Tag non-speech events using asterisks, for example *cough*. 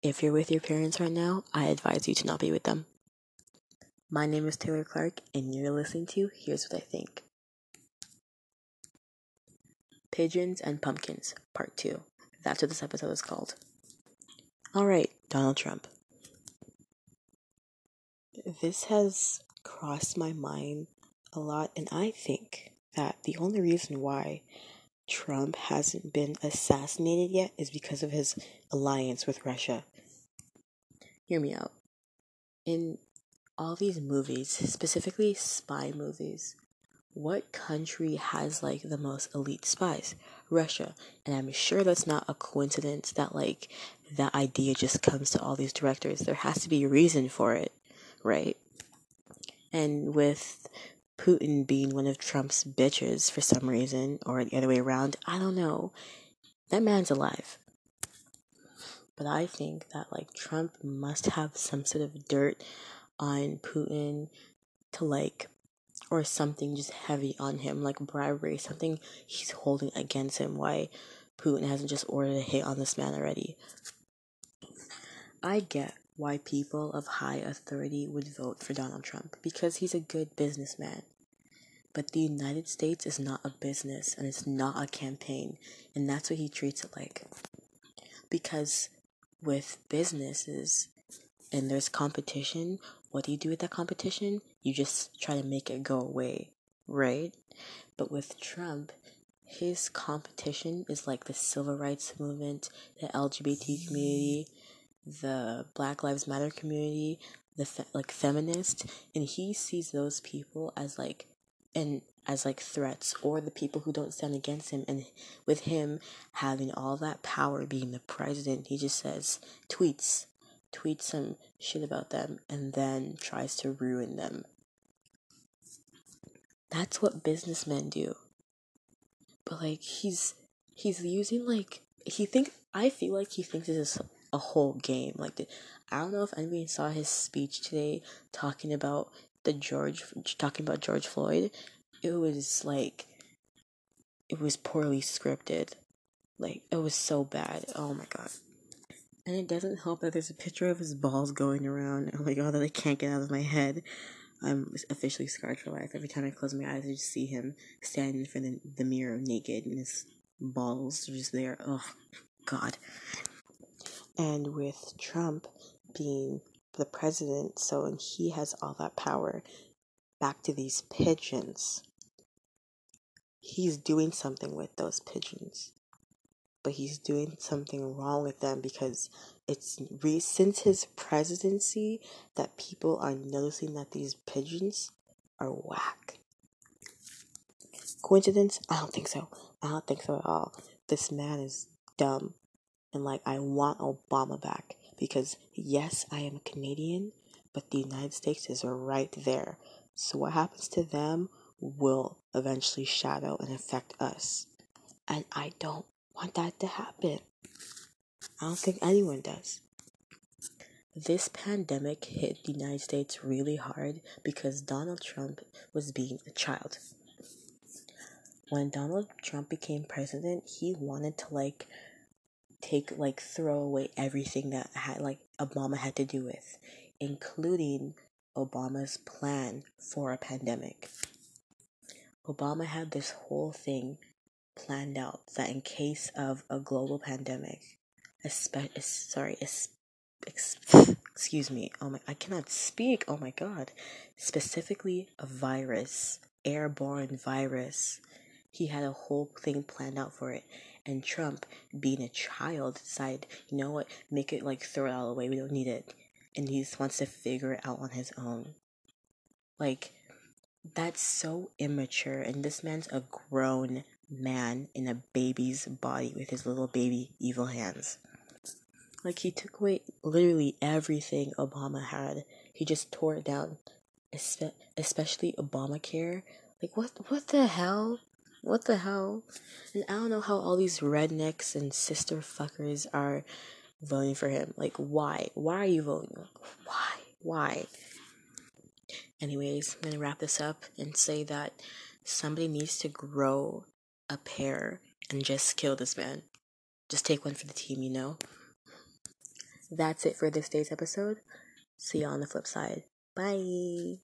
If you're with your parents right now, I advise you to not be with them. My name is Taylor Clark, and you're listening to Here's What I Think Pigeons and Pumpkins, Part 2. That's what this episode is called. Alright, Donald Trump. This has crossed my mind a lot, and I think that the only reason why Trump hasn't been assassinated yet is because of his alliance with Russia. Hear me out. In all these movies, specifically spy movies, what country has like the most elite spies? Russia. And I'm sure that's not a coincidence that like that idea just comes to all these directors. There has to be a reason for it, right? And with Putin being one of Trump's bitches for some reason, or the other way around. I don't know. That man's alive. But I think that like Trump must have some sort of dirt on Putin to like or something just heavy on him, like bribery, something he's holding against him. Why Putin hasn't just ordered a hit on this man already. I get why people of high authority would vote for Donald Trump because he's a good businessman. But the United States is not a business and it's not a campaign, and that's what he treats it like. Because with businesses and there's competition, what do you do with that competition? You just try to make it go away, right? But with Trump, his competition is like the civil rights movement, the LGBT community, the Black Lives Matter community, the fe- like feminist, and he sees those people as like and as like threats or the people who don't stand against him and with him having all that power being the president he just says tweets tweets some shit about them and then tries to ruin them. That's what businessmen do. But like he's he's using like he think i feel like he thinks this is a whole game. Like, the, I don't know if anybody saw his speech today talking about the George, talking about George Floyd. It was like, it was poorly scripted. Like, it was so bad. Oh my god. And it doesn't help that there's a picture of his balls going around. Oh my god, that I can't get out of my head. I'm officially scarred for life. Every time I close my eyes, I just see him standing in front of the mirror naked and his balls are just there. Oh, God. And with Trump being the president, so and he has all that power, back to these pigeons. He's doing something with those pigeons. But he's doing something wrong with them because it's re- since his presidency that people are noticing that these pigeons are whack. Coincidence? I don't think so. I don't think so at all. This man is dumb and like I want Obama back because yes, I am Canadian, but the United States is right there. So what happens to them will eventually shadow and affect us. And I don't want that to happen. I don't think anyone does. This pandemic hit the United States really hard because Donald Trump was being a child. When Donald Trump became president, he wanted to like take like throw away everything that had like Obama had to do with, including Obama's plan for a pandemic. Obama had this whole thing planned out that in case of a global pandemic, espe- sorry, es- ex- *laughs* excuse me, oh my, I cannot speak, oh my god, specifically a virus, airborne virus, he had a whole thing planned out for it. And Trump, being a child, decided, you know what, make it like throw it all away. We don't need it. And he just wants to figure it out on his own. Like, that's so immature. And this man's a grown man in a baby's body with his little baby evil hands. Like, he took away literally everything Obama had. He just tore it down. Especially Obamacare. Like, what, what the hell? What the hell? And I don't know how all these rednecks and sister fuckers are voting for him. Like, why? Why are you voting? Why? Why? Anyways, I'm gonna wrap this up and say that somebody needs to grow a pair and just kill this man. Just take one for the team, you know? that's it for this day's episode. See you on the flip side. Bye.